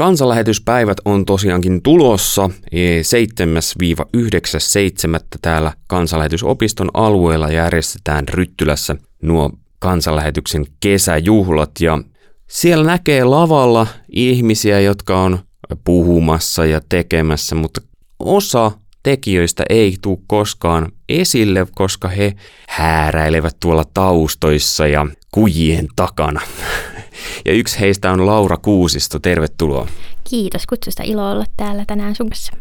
Kansanlähetyspäivät on tosiaankin tulossa 7-9.7. täällä Kansanlähetysopiston alueella järjestetään Ryttylässä nuo kansanlähetyksen kesäjuhlat ja siellä näkee lavalla ihmisiä, jotka on puhumassa ja tekemässä, mutta osa tekijöistä ei tule koskaan esille, koska he hääräilevät tuolla taustoissa ja kujien takana. Ja yksi heistä on Laura Kuusisto. Tervetuloa. Kiitos kutsusta. Ilo olla täällä tänään sun kanssa.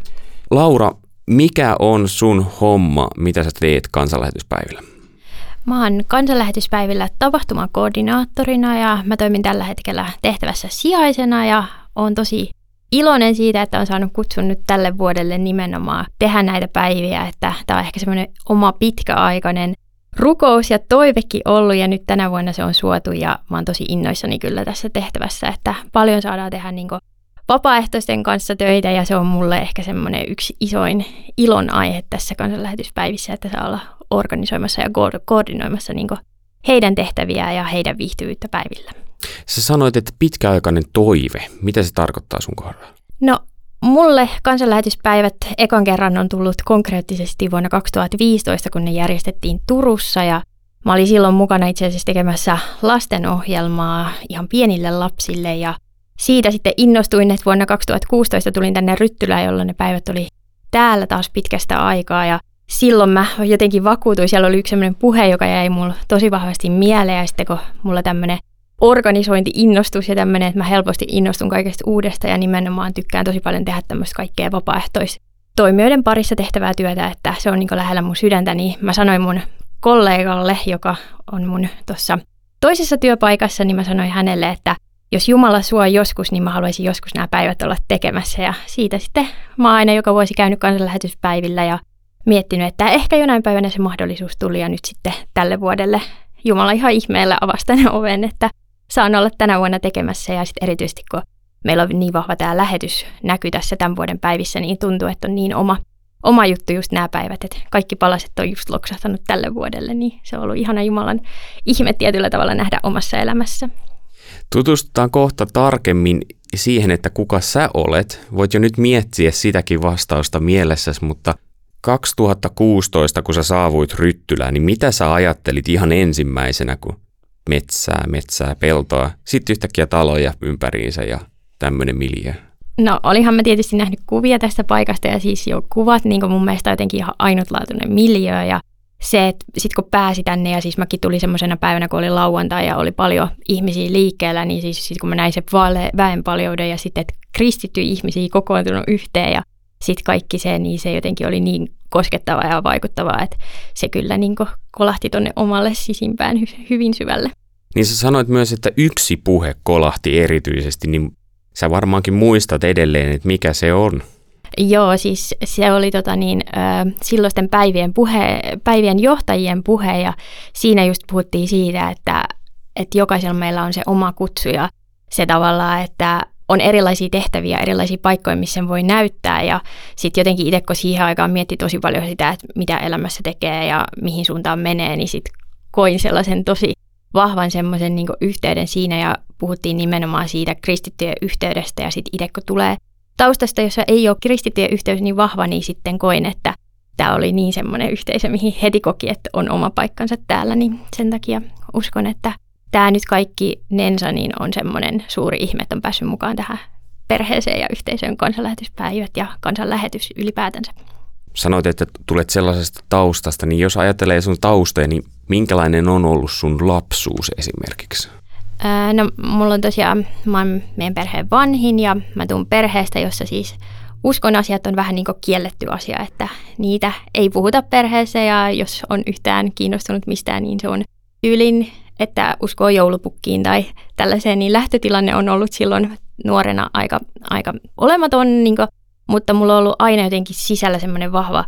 Laura, mikä on sun homma, mitä sä teet kansanlähetyspäivillä? Mä oon kansanlähetyspäivillä tapahtumakoordinaattorina ja mä toimin tällä hetkellä tehtävässä sijaisena ja on tosi iloinen siitä, että on saanut kutsun nyt tälle vuodelle nimenomaan tehdä näitä päiviä, että tämä on ehkä semmoinen oma pitkäaikainen rukous ja toivekin ollut ja nyt tänä vuonna se on suotu ja mä oon tosi innoissani kyllä tässä tehtävässä, että paljon saadaan tehdä niin vapaaehtoisten kanssa töitä ja se on mulle ehkä semmoinen yksi isoin ilon aihe tässä kansanlähetyspäivissä, että saa olla organisoimassa ja koordinoimassa niin heidän tehtäviä ja heidän viihtyvyyttä päivillä. Sä sanoit, että pitkäaikainen toive. Mitä se tarkoittaa sun kohdalla? No Mulle kansanlähetyspäivät ekan kerran on tullut konkreettisesti vuonna 2015, kun ne järjestettiin Turussa. Ja mä olin silloin mukana itse asiassa tekemässä lastenohjelmaa ihan pienille lapsille. Ja siitä sitten innostuin, että vuonna 2016 tulin tänne Ryttylään, jolloin ne päivät oli täällä taas pitkästä aikaa. Ja silloin mä jotenkin vakuutuin, siellä oli yksi sellainen puhe, joka jäi mulle tosi vahvasti mieleen. Ja sitten kun mulla tämmöinen organisointi-innostus ja tämmöinen, että mä helposti innostun kaikesta uudesta ja nimenomaan tykkään tosi paljon tehdä tämmöistä kaikkea vapaaehtoistoimijoiden parissa tehtävää työtä, että se on niin lähellä mun sydäntä, niin mä sanoin mun kollegalle, joka on mun tuossa toisessa työpaikassa, niin mä sanoin hänelle, että jos Jumala suo joskus, niin mä haluaisin joskus nämä päivät olla tekemässä. Ja siitä sitten mä oon aina joka vuosi käynyt kansanlähetyspäivillä ja miettinyt, että ehkä jonain päivänä se mahdollisuus tuli ja nyt sitten tälle vuodelle Jumala ihan ihmeellä avasi oven, että saan olla tänä vuonna tekemässä ja sitten erityisesti kun meillä on niin vahva tämä lähetys näkyy tässä tämän vuoden päivissä, niin tuntuu, että on niin oma, oma juttu just nämä päivät, että kaikki palaset on just loksahtanut tälle vuodelle, niin se on ollut ihana Jumalan ihme tietyllä tavalla nähdä omassa elämässä. Tutustutaan kohta tarkemmin siihen, että kuka sä olet. Voit jo nyt miettiä sitäkin vastausta mielessäsi, mutta 2016, kun sä saavuit Ryttylään, niin mitä sä ajattelit ihan ensimmäisenä, kun metsää, metsää, peltoa, sitten yhtäkkiä taloja ympäriinsä ja tämmöinen miljö. No olihan mä tietysti nähnyt kuvia tästä paikasta ja siis jo kuvat niin mun mielestä jotenkin ihan ainutlaatuinen miljö ja se, että sitten kun pääsi tänne ja siis mäkin tuli semmoisena päivänä, kun oli lauantai ja oli paljon ihmisiä liikkeellä, niin siis sit kun mä näin sen väenpaljouden ja sitten, että kristitty ihmisiä kokoontunut yhteen ja sitten kaikki se, niin se jotenkin oli niin koskettavaa ja vaikuttavaa, että se kyllä niin kolahti tuonne omalle sisimpään hy- hyvin syvälle. Niin sä sanoit myös, että yksi puhe kolahti erityisesti, niin sä varmaankin muistat edelleen, että mikä se on. Joo, siis se oli tota niin, ö, silloisten päivien, puhe, päivien johtajien puhe ja siinä just puhuttiin siitä, että, että jokaisella meillä on se oma kutsu ja se tavallaan, että on erilaisia tehtäviä, erilaisia paikkoja, missä sen voi näyttää. Ja sitten jotenkin itse, kun siihen aikaan mietti tosi paljon sitä, että mitä elämässä tekee ja mihin suuntaan menee, niin sitten koin sellaisen tosi vahvan semmoisen niin yhteyden siinä ja puhuttiin nimenomaan siitä kristittyjen yhteydestä. Ja sitten itse kun tulee taustasta, jossa ei ole kristittyjen yhteys niin vahva, niin sitten koin, että tämä oli niin semmoinen yhteisö, mihin heti koki, että on oma paikkansa täällä, niin sen takia uskon, että tämä nyt kaikki Nensa niin on semmoinen suuri ihme, että on päässyt mukaan tähän perheeseen ja yhteisöön kansanlähetyspäivät ja kansanlähetys ylipäätänsä. Sanoit, että tulet sellaisesta taustasta, niin jos ajattelee sun taustoja, niin minkälainen on ollut sun lapsuus esimerkiksi? Ää, no, mulla on tosiaan, mä oon meidän perheen vanhin ja mä tuun perheestä, jossa siis uskon asiat on vähän niin kuin kielletty asia, että niitä ei puhuta perheessä ja jos on yhtään kiinnostunut mistään, niin se on tyylin että uskoo joulupukkiin tai tällaiseen, niin lähtötilanne on ollut silloin nuorena aika, aika olematon, niin kuin, mutta mulla on ollut aina jotenkin sisällä semmoinen vahva,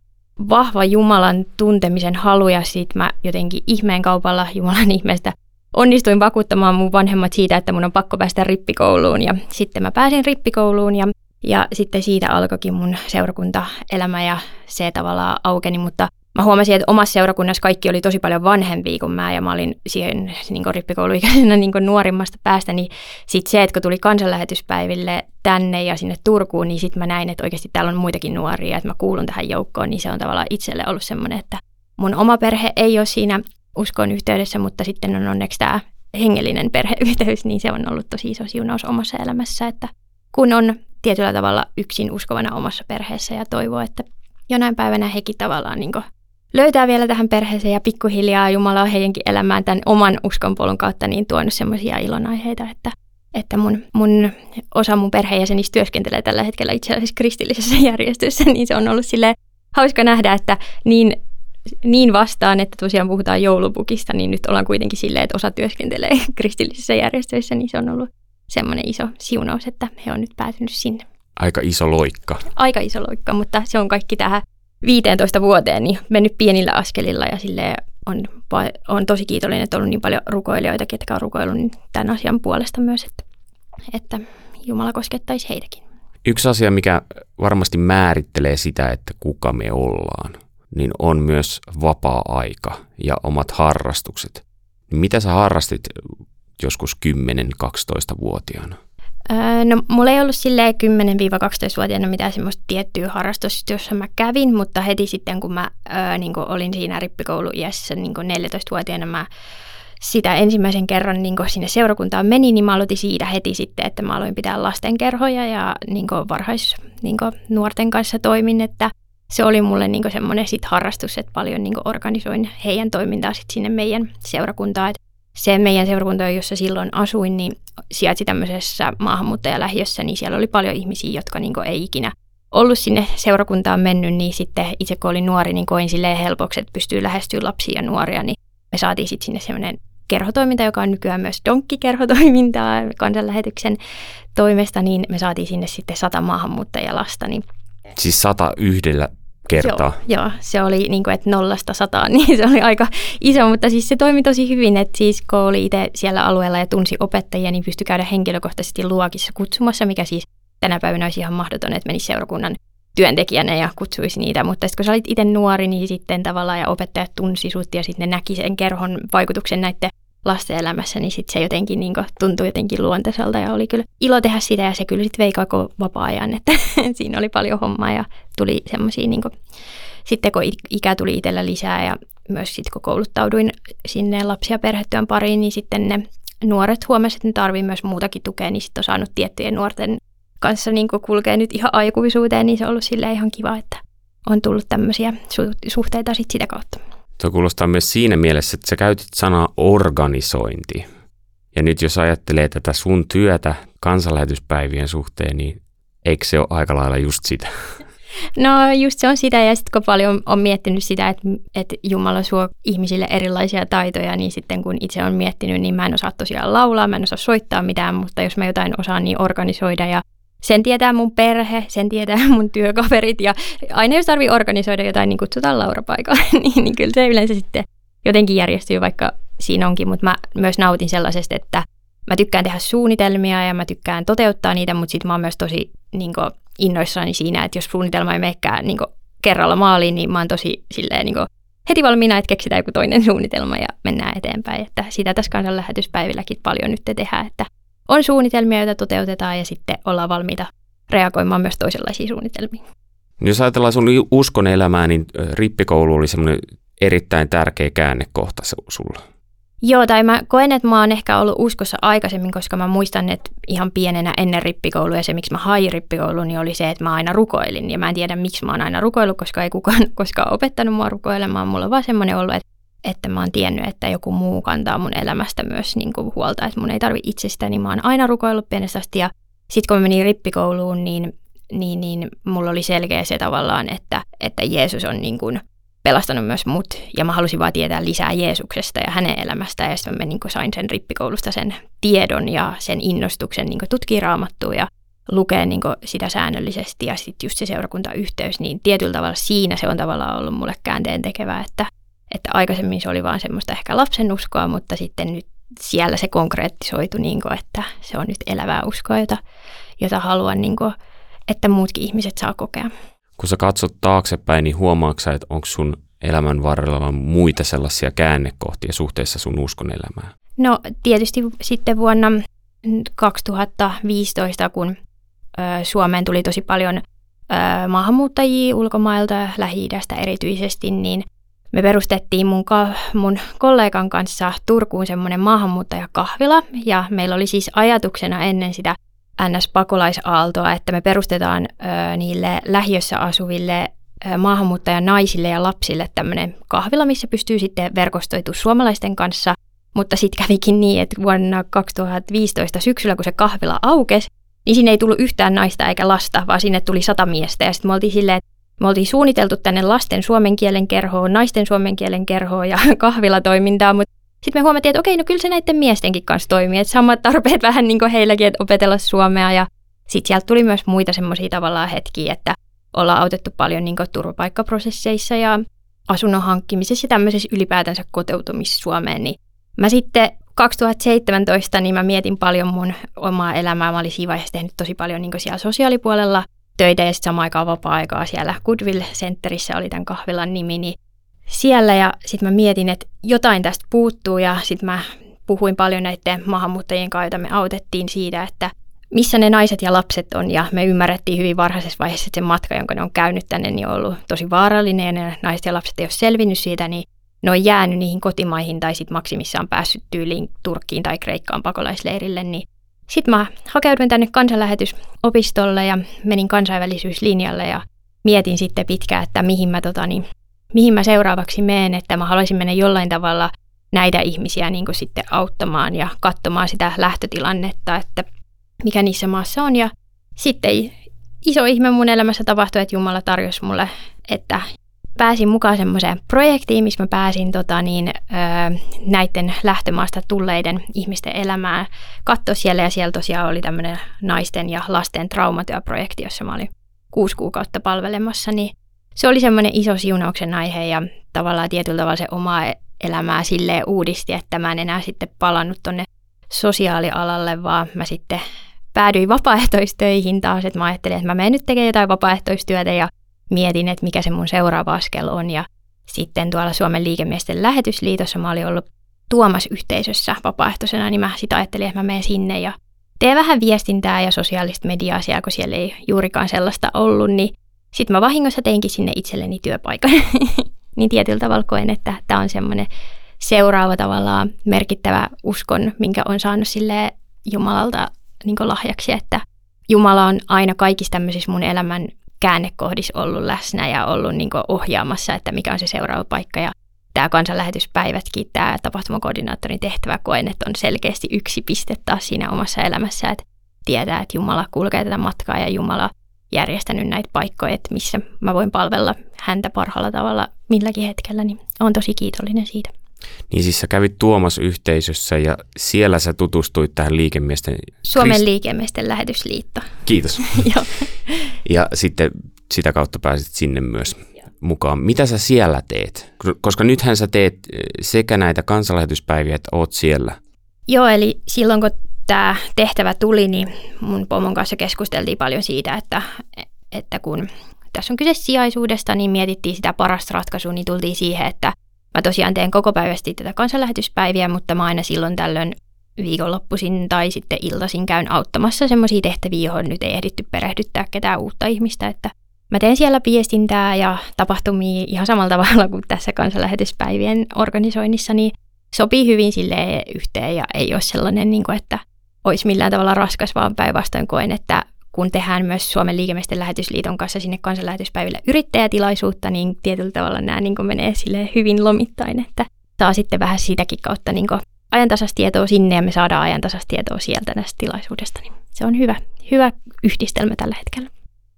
vahva Jumalan tuntemisen halu ja sitten mä jotenkin ihmeen kaupalla Jumalan ihmeestä onnistuin vakuuttamaan mun vanhemmat siitä, että mun on pakko päästä rippikouluun ja sitten mä pääsin rippikouluun ja, ja sitten siitä alkoikin mun seurakuntaelämä ja se tavallaan aukeni, mutta mä huomasin, että omassa seurakunnassa kaikki oli tosi paljon vanhempia kuin mä, ja mä olin siihen niin rippikouluikäisenä niin nuorimmasta päästä, niin sitten se, että kun tuli kansanlähetyspäiville tänne ja sinne Turkuun, niin sitten mä näin, että oikeasti täällä on muitakin nuoria, että mä kuulun tähän joukkoon, niin se on tavallaan itselle ollut semmoinen, että mun oma perhe ei ole siinä uskon yhteydessä, mutta sitten on onneksi tämä hengellinen perheyhteys, niin se on ollut tosi iso siunaus omassa elämässä, että kun on tietyllä tavalla yksin uskovana omassa perheessä ja toivoo, että jonain päivänä hekin tavallaan niin löytää vielä tähän perheeseen ja pikkuhiljaa Jumala on heidänkin elämään tämän oman uskonpolun kautta niin tuonut semmoisia ilonaiheita, että, että mun, mun osa mun perheenjäsenistä työskentelee tällä hetkellä itse asiassa kristillisessä järjestössä, niin se on ollut sille hauska nähdä, että niin niin vastaan, että tosiaan puhutaan joulupukista, niin nyt ollaan kuitenkin silleen, että osa työskentelee kristillisissä järjestöissä, niin se on ollut semmoinen iso siunaus, että he on nyt päätynyt sinne. Aika iso loikka. Aika iso loikka, mutta se on kaikki tähän 15 vuoteen niin mennyt pienillä askelilla ja sille on, on tosi kiitollinen, että on ollut niin paljon rukoilijoita, ketkä on rukoillut niin tämän asian puolesta myös, että, että Jumala koskettaisi heitäkin. Yksi asia, mikä varmasti määrittelee sitä, että kuka me ollaan, niin on myös vapaa-aika ja omat harrastukset. Mitä sä harrastit joskus 10-12-vuotiaana? No, mulla ei ollut silleen 10-12-vuotiaana mitään semmoista tiettyä harrastusta, jossa mä kävin, mutta heti sitten kun mä öö, niin kun olin siinä rippikouluiässä niin 14-vuotiaana, mä sitä ensimmäisen kerran niin sinne seurakuntaan meni, niin mä aloitin siitä heti sitten, että mä aloin pitää lastenkerhoja ja niin varhais niin nuorten kanssa toimin, että se oli mulle niin semmoinen sit harrastus, että paljon niin organisoin heidän toimintaa sit sinne meidän seurakuntaan. Et se meidän seurakunta, jossa silloin asuin, niin sijaitsi tämmöisessä maahanmuuttajalähiössä, niin siellä oli paljon ihmisiä, jotka niin ei ikinä ollut sinne seurakuntaan mennyt, niin sitten itse kun olin nuori, niin koin silleen helpoksi, että pystyy lähestyä lapsia ja nuoria, niin me saatiin sitten sinne semmoinen kerhotoiminta, joka on nykyään myös donkkikerhotoimintaa kansanlähetyksen toimesta, niin me saatiin sinne sitten sata maahanmuuttajalasta. Niin Siis sata yhdellä kertaa. Joo, joo se oli niin kuin, että nollasta sataan, niin se oli aika iso, mutta siis se toimi tosi hyvin, että siis kun oli itse siellä alueella ja tunsi opettajia, niin pystyi käydä henkilökohtaisesti luokissa kutsumassa, mikä siis tänä päivänä olisi ihan mahdoton, että menisi seurakunnan työntekijänä ja kutsuisi niitä, mutta sitten kun sä olit itse nuori, niin sitten tavallaan ja opettajat tunsi sut ja sitten ne näki sen kerhon vaikutuksen näiden lasten elämässä, niin sit se jotenkin niin tuntui jotenkin luontaiselta ja oli kyllä ilo tehdä sitä ja se kyllä sitten vei koko vapaa-ajan, että siinä oli paljon hommaa ja tuli semmoisia, niin sitten kun ikä tuli itsellä lisää ja myös sitten kun kouluttauduin sinne lapsia perhetyön pariin, niin sitten ne nuoret huomasivat, että ne tarvii myös muutakin tukea, niin sitten on saanut tiettyjen nuorten kanssa niin kulkee nyt ihan aikuisuuteen, niin se on ollut sille ihan kiva, että on tullut tämmöisiä suhteita sit sitä kautta. Tuo kuulostaa myös siinä mielessä, että sä käytit sanaa organisointi. Ja nyt jos ajattelee tätä sun työtä kansanlähetyspäivien suhteen, niin eikö se ole aika lailla just sitä? No just se on sitä ja sitten kun paljon on miettinyt sitä, että, että Jumala suo ihmisille erilaisia taitoja, niin sitten kun itse on miettinyt, niin mä en osaa tosiaan laulaa, mä en osaa soittaa mitään, mutta jos mä jotain osaan, niin organisoida ja sen tietää mun perhe, sen tietää mun työkaverit ja aina jos tarvii organisoida jotain, niin kutsutaan Laura paikalle, niin, niin kyllä se yleensä sitten jotenkin järjestyy, vaikka siinä onkin, mutta mä myös nautin sellaisesta, että mä tykkään tehdä suunnitelmia ja mä tykkään toteuttaa niitä, mutta sitten mä oon myös tosi niin kuin, innoissani siinä, että jos suunnitelma ei menekään niin kerralla maaliin, niin mä oon tosi silleen niin kuin, heti valmiina, että keksitään joku toinen suunnitelma ja mennään eteenpäin. Että sitä tässä kansanlähetyspäivilläkin paljon nyt tehdään, että on suunnitelmia, joita toteutetaan ja sitten ollaan valmiita reagoimaan myös toisenlaisiin suunnitelmiin. Jos ajatellaan sun uskon elämää, niin rippikoulu oli semmoinen erittäin tärkeä käännekohta sulla. Joo, tai mä koen, että mä oon ehkä ollut uskossa aikaisemmin, koska mä muistan, että ihan pienenä ennen rippikoulua ja se, miksi mä hain rippikouluun, niin oli se, että mä aina rukoilin. Ja mä en tiedä, miksi mä oon aina rukoillut, koska ei kukaan koskaan opettanut mua rukoilemaan. Mulla on vaan semmoinen ollut, että että mä oon tiennyt, että joku muu kantaa mun elämästä myös niin kuin huolta, että mun ei tarvi itsestä, niin mä oon aina rukoillut pienestä asti. Ja sitten kun mä menin rippikouluun, niin, niin, niin mulla oli selkeä se tavallaan, että, että Jeesus on niin kuin pelastanut myös mut. Ja mä halusin vaan tietää lisää Jeesuksesta ja hänen elämästä. Ja sitten mä niin kuin sain sen rippikoulusta sen tiedon ja sen innostuksen niin tutkia raamattua ja lukea niin sitä säännöllisesti. Ja sitten just se seurakuntayhteys, niin tietyllä tavalla siinä se on tavallaan ollut mulle käänteen tekevää, että että aikaisemmin se oli vaan semmoista ehkä lapsen uskoa, mutta sitten nyt siellä se konkreettisoitu, niin kuin, että se on nyt elävää uskoa, jota, jota haluan, niin kuin, että muutkin ihmiset saa kokea. Kun sä katsot taaksepäin, niin huomaatko että onko sun elämän varrella muita sellaisia käännekohtia suhteessa sun uskon elämään? No tietysti sitten vuonna 2015, kun ö, Suomeen tuli tosi paljon ö, maahanmuuttajia ulkomailta, Lähi-idästä erityisesti, niin me perustettiin mun, ka- mun kollegan kanssa Turkuun semmoinen maahanmuuttajakahvila, ja meillä oli siis ajatuksena ennen sitä NS-pakolaisaaltoa, että me perustetaan ö, niille lähiössä asuville ö, maahanmuuttajanaisille ja lapsille tämmöinen kahvila, missä pystyy sitten verkostoitu suomalaisten kanssa – mutta sitten kävikin niin, että vuonna 2015 syksyllä, kun se kahvila aukesi, niin sinne ei tullut yhtään naista eikä lasta, vaan sinne tuli sata miestä. Ja sitten me oltiin silleen, me oltiin suunniteltu tänne lasten suomen kielen kerhoon, naisten suomen kielen kerhoon ja kahvilatoimintaa, mutta sitten me huomattiin, että okei, no kyllä se näiden miestenkin kanssa toimii, että samat tarpeet vähän niin kuin heilläkin, että opetella suomea. Ja sitten sieltä tuli myös muita semmoisia tavallaan hetkiä, että ollaan autettu paljon niin turvapaikkaprosesseissa ja asunnon hankkimisessa ja tämmöisessä ylipäätänsä koteutumissa Suomeen, niin Mä sitten 2017 niin mä mietin paljon mun omaa elämää. Mä olin siinä vaiheessa tehnyt tosi paljon niin siellä sosiaalipuolella töitä ja sitten samaan aikaan vapaa-aikaa siellä Goodwill Centerissä oli tämän kahvilan nimi, niin siellä ja sitten mä mietin, että jotain tästä puuttuu ja sitten mä puhuin paljon näiden maahanmuuttajien kanssa, joita me autettiin siitä, että missä ne naiset ja lapset on. Ja me ymmärrettiin hyvin varhaisessa vaiheessa, että se matka, jonka ne on käynyt tänne, niin on ollut tosi vaarallinen ja ne naiset ja lapset ei ole selvinnyt siitä, niin ne on jäänyt niihin kotimaihin tai sitten maksimissaan päässyt tyyliin Turkkiin tai Kreikkaan pakolaisleirille, niin sitten mä hakeuduin tänne kansanlähetysopistolle ja menin kansainvälisyyslinjalle ja mietin sitten pitkään, että mihin mä, tota, niin, mihin mä seuraavaksi menen, että mä haluaisin mennä jollain tavalla näitä ihmisiä niin kuin sitten auttamaan ja katsomaan sitä lähtötilannetta, että mikä niissä maassa on. Ja sitten iso ihme mun elämässä tapahtui, että Jumala tarjosi mulle, että pääsin mukaan semmoiseen projektiin, missä mä pääsin tota, niin, ö, näiden lähtömaasta tulleiden ihmisten elämää katsoa siellä. Ja siellä tosiaan oli tämmöinen naisten ja lasten traumatyöprojekti, jossa mä olin kuusi kuukautta palvelemassa. Niin se oli semmoinen iso siunauksen aihe ja tavallaan tietyllä tavalla se omaa elämää silleen uudisti, että mä en enää sitten palannut tonne sosiaalialalle, vaan mä sitten päädyin vapaaehtoistöihin taas, että mä ajattelin, että mä menen nyt tekemään jotain vapaaehtoistyötä ja mietin, että mikä se mun seuraava askel on. Ja sitten tuolla Suomen liikemiesten lähetysliitossa mä olin ollut Tuomas yhteisössä vapaaehtoisena, niin mä sitä ajattelin, että mä menen sinne ja teen vähän viestintää ja sosiaalista mediaa siellä, kun siellä ei juurikaan sellaista ollut, niin sitten mä vahingossa teinkin sinne itselleni työpaikan. niin tietyllä tavalla koen, että tämä on semmoinen seuraava tavallaan merkittävä uskon, minkä on saanut sille Jumalalta niin lahjaksi, että Jumala on aina kaikissa tämmöisissä mun elämän käännekohdissa ollut läsnä ja ollut niin ohjaamassa, että mikä on se seuraava paikka. Ja tämä kansanlähetyspäivätkin, tämä tapahtumakoordinaattorin tehtävä koen, että on selkeästi yksi piste taas siinä omassa elämässä, että tietää, että Jumala kulkee tätä matkaa ja Jumala järjestänyt näitä paikkoja, että missä mä voin palvella häntä parhaalla tavalla milläkin hetkellä, niin olen tosi kiitollinen siitä. Niin siis sä kävit Tuomas-yhteisössä ja siellä sä tutustuit tähän liikemiesten... Suomen Krist... liikemiesten lähetysliitto. Kiitos. ja sitten sitä kautta pääsit sinne myös mukaan. Mitä sä siellä teet? Koska nythän sä teet eh, sekä näitä kansanlähetyspäiviä, että oot siellä. Joo, eli silloin kun tämä tehtävä tuli, niin mun pomon kanssa keskusteltiin paljon siitä, että, että kun tässä on kyse sijaisuudesta, niin mietittiin sitä parasta ratkaisua, niin tultiin siihen, että Mä tosiaan teen koko päivästi tätä kansanlähetyspäiviä, mutta mä aina silloin tällöin viikonloppuisin tai sitten iltaisin käyn auttamassa semmoisia tehtäviä, johon nyt ei ehditty perehdyttää ketään uutta ihmistä, että mä teen siellä viestintää ja tapahtumia ihan samalla tavalla kuin tässä kansanlähetyspäivien organisoinnissa, niin sopii hyvin sille yhteen ja ei ole sellainen, niin kuin, että olisi millään tavalla raskas, vaan päinvastoin koen, että kun tehdään myös Suomen liikemiesten lähetysliiton kanssa sinne kansanlähetyspäiville yrittäjätilaisuutta, niin tietyllä tavalla nämä niin menee sille hyvin lomittain, että saa sitten vähän siitäkin kautta niin ajantasastietoa sinne ja me saadaan ajantasastietoa sieltä tästä tilaisuudesta. Niin se on hyvä, hyvä yhdistelmä tällä hetkellä.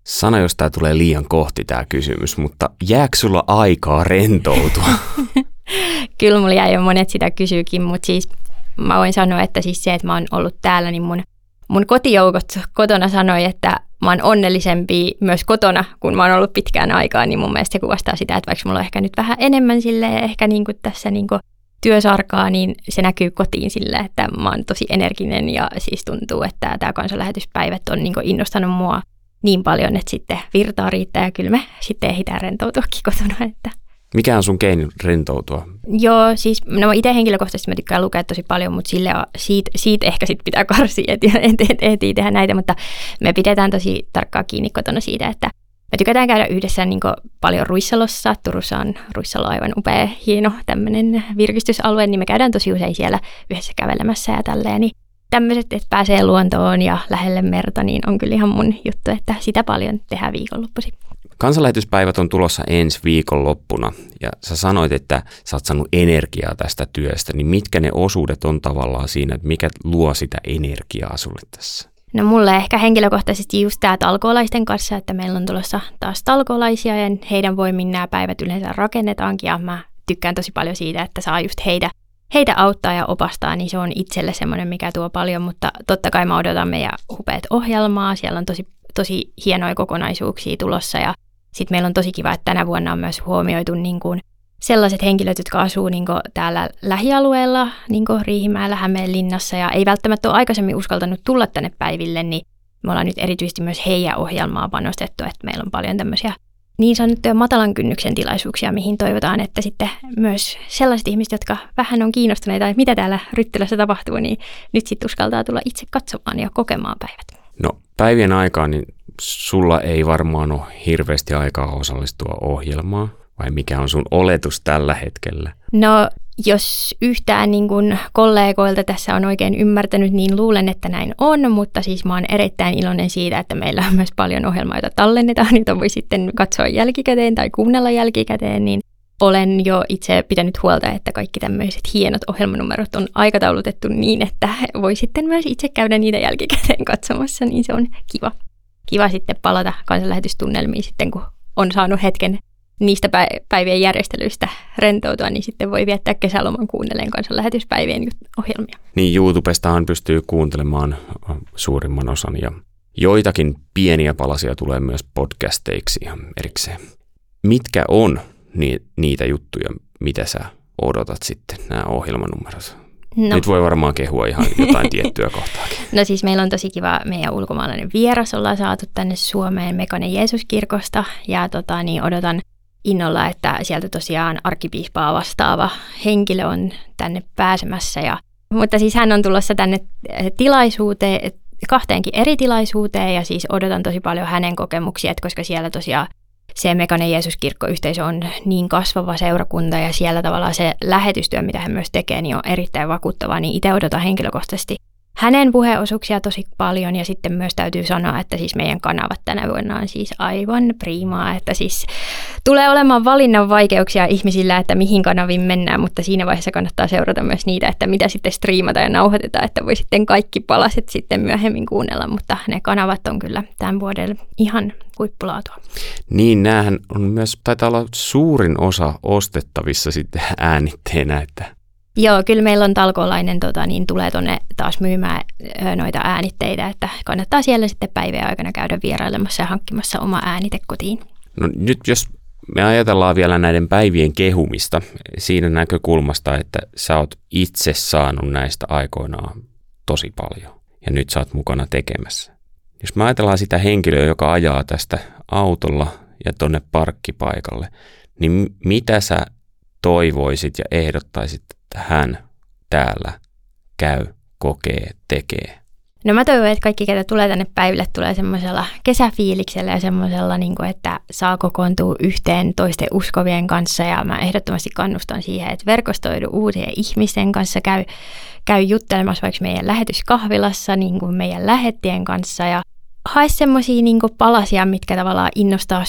Sana, jos tämä tulee liian kohti tämä kysymys, mutta jääkö sulla aikaa rentoutua? Kyllä mulla jäi jo monet sitä kysyykin, mutta siis mä voin sanoa, että siis se, että mä oon ollut täällä, niin mun mun kotijoukot kotona sanoi, että mä oon onnellisempi myös kotona, kun mä oon ollut pitkään aikaa, niin mun mielestä se kuvastaa sitä, että vaikka mulla on ehkä nyt vähän enemmän sille ehkä niin kuin tässä niin kuin työsarkaa, niin se näkyy kotiin sille, että mä oon tosi energinen ja siis tuntuu, että tämä kansanlähetyspäivät on niin innostanut mua niin paljon, että sitten virtaa riittää ja kyllä me sitten ehditään rentoutuakin kotona. Että. Mikä on sun keino rentoutua? Joo, siis no itse henkilökohtaisesti mä tykkään lukea tosi paljon, mutta sille, siitä, siitä ehkä sit pitää karsia, että et, et, et, et tehdä näitä, mutta me pidetään tosi tarkkaa kiinni kotona siitä, että me tykätään käydä yhdessä niin paljon Ruissalossa. Turussa on Ruissalo aivan upea, hieno tämmöinen virkistysalue, niin me käydään tosi usein siellä yhdessä kävelemässä ja tälleen. Niin tämmöiset, että pääsee luontoon ja lähelle merta, niin on kyllä ihan mun juttu, että sitä paljon tehdään viikonloppuisin. Kansanlähetyspäivät on tulossa ensi viikonloppuna ja sä sanoit, että sä oot saanut energiaa tästä työstä, niin mitkä ne osuudet on tavallaan siinä, että mikä luo sitä energiaa sulle tässä? No mulle ehkä henkilökohtaisesti just tämä talkoolaisten kanssa, että meillä on tulossa taas talkoolaisia ja heidän voimin nämä päivät yleensä rakennetaankin ja mä tykkään tosi paljon siitä, että saa just heitä, heitä auttaa ja opastaa, niin se on itselle semmoinen, mikä tuo paljon, mutta totta kai mä odotan meidän hupeat ohjelmaa, siellä on tosi, tosi hienoja kokonaisuuksia tulossa ja sitten meillä on tosi kiva, että tänä vuonna on myös huomioitu niin kuin sellaiset henkilöt, jotka asuu niin täällä lähialueella, niin Riihimäellä, Hämeenlinnassa ja ei välttämättä ole aikaisemmin uskaltanut tulla tänne päiville, niin me ollaan nyt erityisesti myös heidän ohjelmaa panostettu, että meillä on paljon tämmöisiä niin sanottuja matalan kynnyksen tilaisuuksia, mihin toivotaan, että sitten myös sellaiset ihmiset, jotka vähän on kiinnostuneita, että mitä täällä Ryttylässä tapahtuu, niin nyt sitten uskaltaa tulla itse katsomaan ja kokemaan päivät. No päivien aikaan, niin sulla ei varmaan ole hirveästi aikaa osallistua ohjelmaan, vai mikä on sun oletus tällä hetkellä? No jos yhtään niin kuin kollegoilta tässä on oikein ymmärtänyt, niin luulen, että näin on, mutta siis mä oon erittäin iloinen siitä, että meillä on myös paljon ohjelmaa, joita tallennetaan, joita voi sitten katsoa jälkikäteen tai kuunnella jälkikäteen, niin olen jo itse pitänyt huolta, että kaikki tämmöiset hienot ohjelmanumerot on aikataulutettu niin, että voi sitten myös itse käydä niitä jälkikäteen katsomassa, niin se on kiva. Kiva sitten palata kansanlähetystunnelmiin sitten, kun on saanut hetken niistä päivien järjestelyistä rentoutua, niin sitten voi viettää kesäloman kuunnellen kanssa lähetyspäivien ohjelmia. Niin, YouTubestahan pystyy kuuntelemaan suurimman osan ja joitakin pieniä palasia tulee myös podcasteiksi ihan erikseen. Mitkä on niitä juttuja, mitä sä odotat sitten, nämä ohjelmanumerot? No. Nyt voi varmaan kehua ihan jotain tiettyä kohtaakin. No siis meillä on tosi kiva meidän ulkomaalainen vieras, ollaan saatu tänne Suomeen Mekanen Jeesuskirkosta ja tota, niin odotan innolla, että sieltä tosiaan arkkipiispaa vastaava henkilö on tänne pääsemässä. Ja, mutta siis hän on tulossa tänne eh, tilaisuuteen, kahteenkin eri tilaisuuteen ja siis odotan tosi paljon hänen kokemuksia, koska siellä tosiaan se Mekanen Jeesuskirkko-yhteisö on niin kasvava seurakunta ja siellä tavallaan se lähetystyö, mitä hän myös tekee, niin on erittäin vakuuttavaa, niin itse odotan henkilökohtaisesti hänen puheosuuksia tosi paljon ja sitten myös täytyy sanoa, että siis meidän kanavat tänä vuonna on siis aivan priimaa, että siis tulee olemaan valinnan vaikeuksia ihmisillä, että mihin kanaviin mennään, mutta siinä vaiheessa kannattaa seurata myös niitä, että mitä sitten striimata ja nauhoitetaan, että voi sitten kaikki palaset sitten myöhemmin kuunnella, mutta ne kanavat on kyllä tämän vuoden ihan huippulaatua. Niin, näähän on myös, taitaa olla suurin osa ostettavissa sitten äänitteenä, että Joo, kyllä meillä on talkoolainen, tota, niin tulee tuonne taas myymään noita äänitteitä, että kannattaa siellä sitten päivän aikana käydä vierailemassa ja hankkimassa oma äänite kotiin. No nyt jos me ajatellaan vielä näiden päivien kehumista siinä näkökulmasta, että sä oot itse saanut näistä aikoinaan tosi paljon ja nyt sä oot mukana tekemässä. Jos me ajatellaan sitä henkilöä, joka ajaa tästä autolla ja tonne parkkipaikalle, niin mitä sä toivoisit ja ehdottaisit että hän täällä käy, kokee, tekee? No mä toivon, että kaikki, ketä tulee tänne päiville, tulee semmoisella kesäfiiliksellä ja semmoisella, niin kuin, että saa kokoontua yhteen toisten uskovien kanssa. Ja mä ehdottomasti kannustan siihen, että verkostoidu uusien ihmisten kanssa, käy, käy juttelemassa vaikka meidän lähetyskahvilassa niin kuin meidän lähettien kanssa ja hae semmoisia niin palasia, mitkä tavallaan innostaa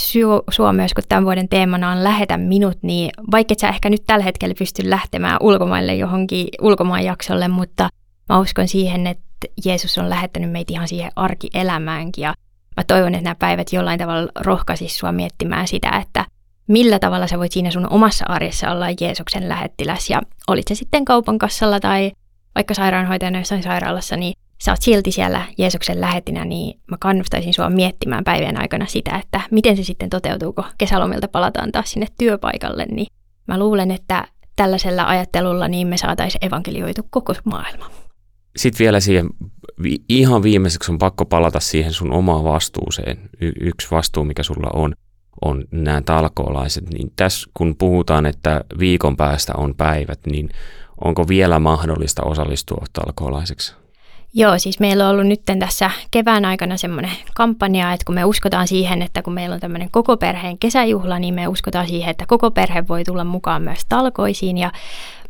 sua myös, kun tämän vuoden teemana on Lähetä minut, niin vaikka et sä ehkä nyt tällä hetkellä pysty lähtemään ulkomaille johonkin ulkomaanjaksolle, mutta mä uskon siihen, että Jeesus on lähettänyt meitä ihan siihen arkielämäänkin ja mä toivon, että nämä päivät jollain tavalla rohkaisisi sua miettimään sitä, että millä tavalla sä voit siinä sun omassa arjessa olla Jeesuksen lähettiläs ja olit se sitten kaupan kassalla tai vaikka sairaanhoitajana jossain sairaalassa, niin sä oot silti siellä Jeesuksen lähetinä, niin mä kannustaisin sua miettimään päivän aikana sitä, että miten se sitten toteutuu, kun kesälomilta palataan taas sinne työpaikalle, niin mä luulen, että tällaisella ajattelulla niin me saataisiin evankelioitu koko maailma. Sitten vielä siihen, ihan viimeiseksi on pakko palata siihen sun omaan vastuuseen. Y- yksi vastuu, mikä sulla on, on nämä talkoolaiset, niin tässä kun puhutaan, että viikon päästä on päivät, niin onko vielä mahdollista osallistua talkoolaiseksi? Joo, siis meillä on ollut nyt tässä kevään aikana semmoinen kampanja, että kun me uskotaan siihen, että kun meillä on tämmöinen koko perheen kesäjuhla, niin me uskotaan siihen, että koko perhe voi tulla mukaan myös talkoisiin. Ja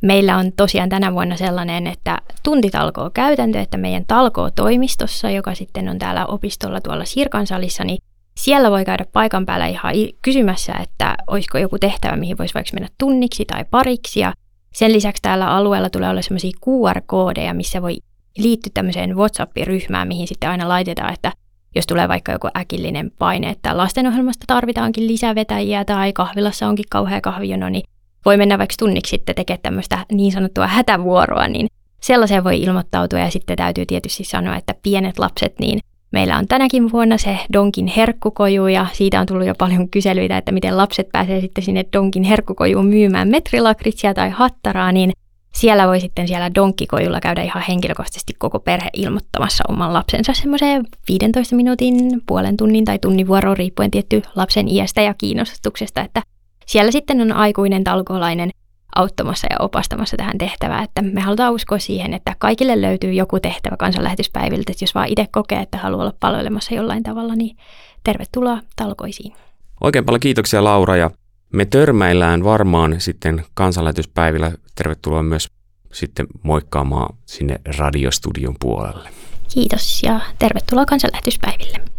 meillä on tosiaan tänä vuonna sellainen, että tuntitalkoo käytäntö, että meidän talkoo-toimistossa, joka sitten on täällä opistolla tuolla Sirkansalissa, niin siellä voi käydä paikan päällä ihan kysymässä, että olisiko joku tehtävä, mihin voisi vaikka mennä tunniksi tai pariksi. Ja sen lisäksi täällä alueella tulee olla sellaisia QR-koodeja, missä voi liittyä tämmöiseen WhatsApp-ryhmään, mihin sitten aina laitetaan, että jos tulee vaikka joku äkillinen paine, että lastenohjelmasta tarvitaankin lisävetäjiä tai kahvilassa onkin kauhea kahvijono, niin voi mennä vaikka tunniksi sitten tekemään tämmöistä niin sanottua hätävuoroa, niin sellaiseen voi ilmoittautua. Ja sitten täytyy tietysti sanoa, että pienet lapset, niin meillä on tänäkin vuonna se Donkin herkkukoju ja siitä on tullut jo paljon kyselyitä, että miten lapset pääsee sitten sinne Donkin herkkukojuun myymään metrilakritsia tai hattaraa, niin siellä voi sitten siellä donkkikojulla käydä ihan henkilökohtaisesti koko perhe ilmoittamassa oman lapsensa semmoiseen 15 minuutin, puolen tunnin tai tunnin vuoroon riippuen tietty lapsen iästä ja kiinnostuksesta, että siellä sitten on aikuinen talkoolainen auttamassa ja opastamassa tähän tehtävään, että me halutaan uskoa siihen, että kaikille löytyy joku tehtävä kansanlähetyspäiviltä, että jos vaan itse kokee, että haluaa olla palvelemassa jollain tavalla, niin tervetuloa talkoisiin. Oikein paljon kiitoksia Laura ja me törmäillään varmaan sitten kansanlähetyspäivillä. Tervetuloa myös sitten moikkaamaan sinne radiostudion puolelle. Kiitos ja tervetuloa kansanlähetyspäiville.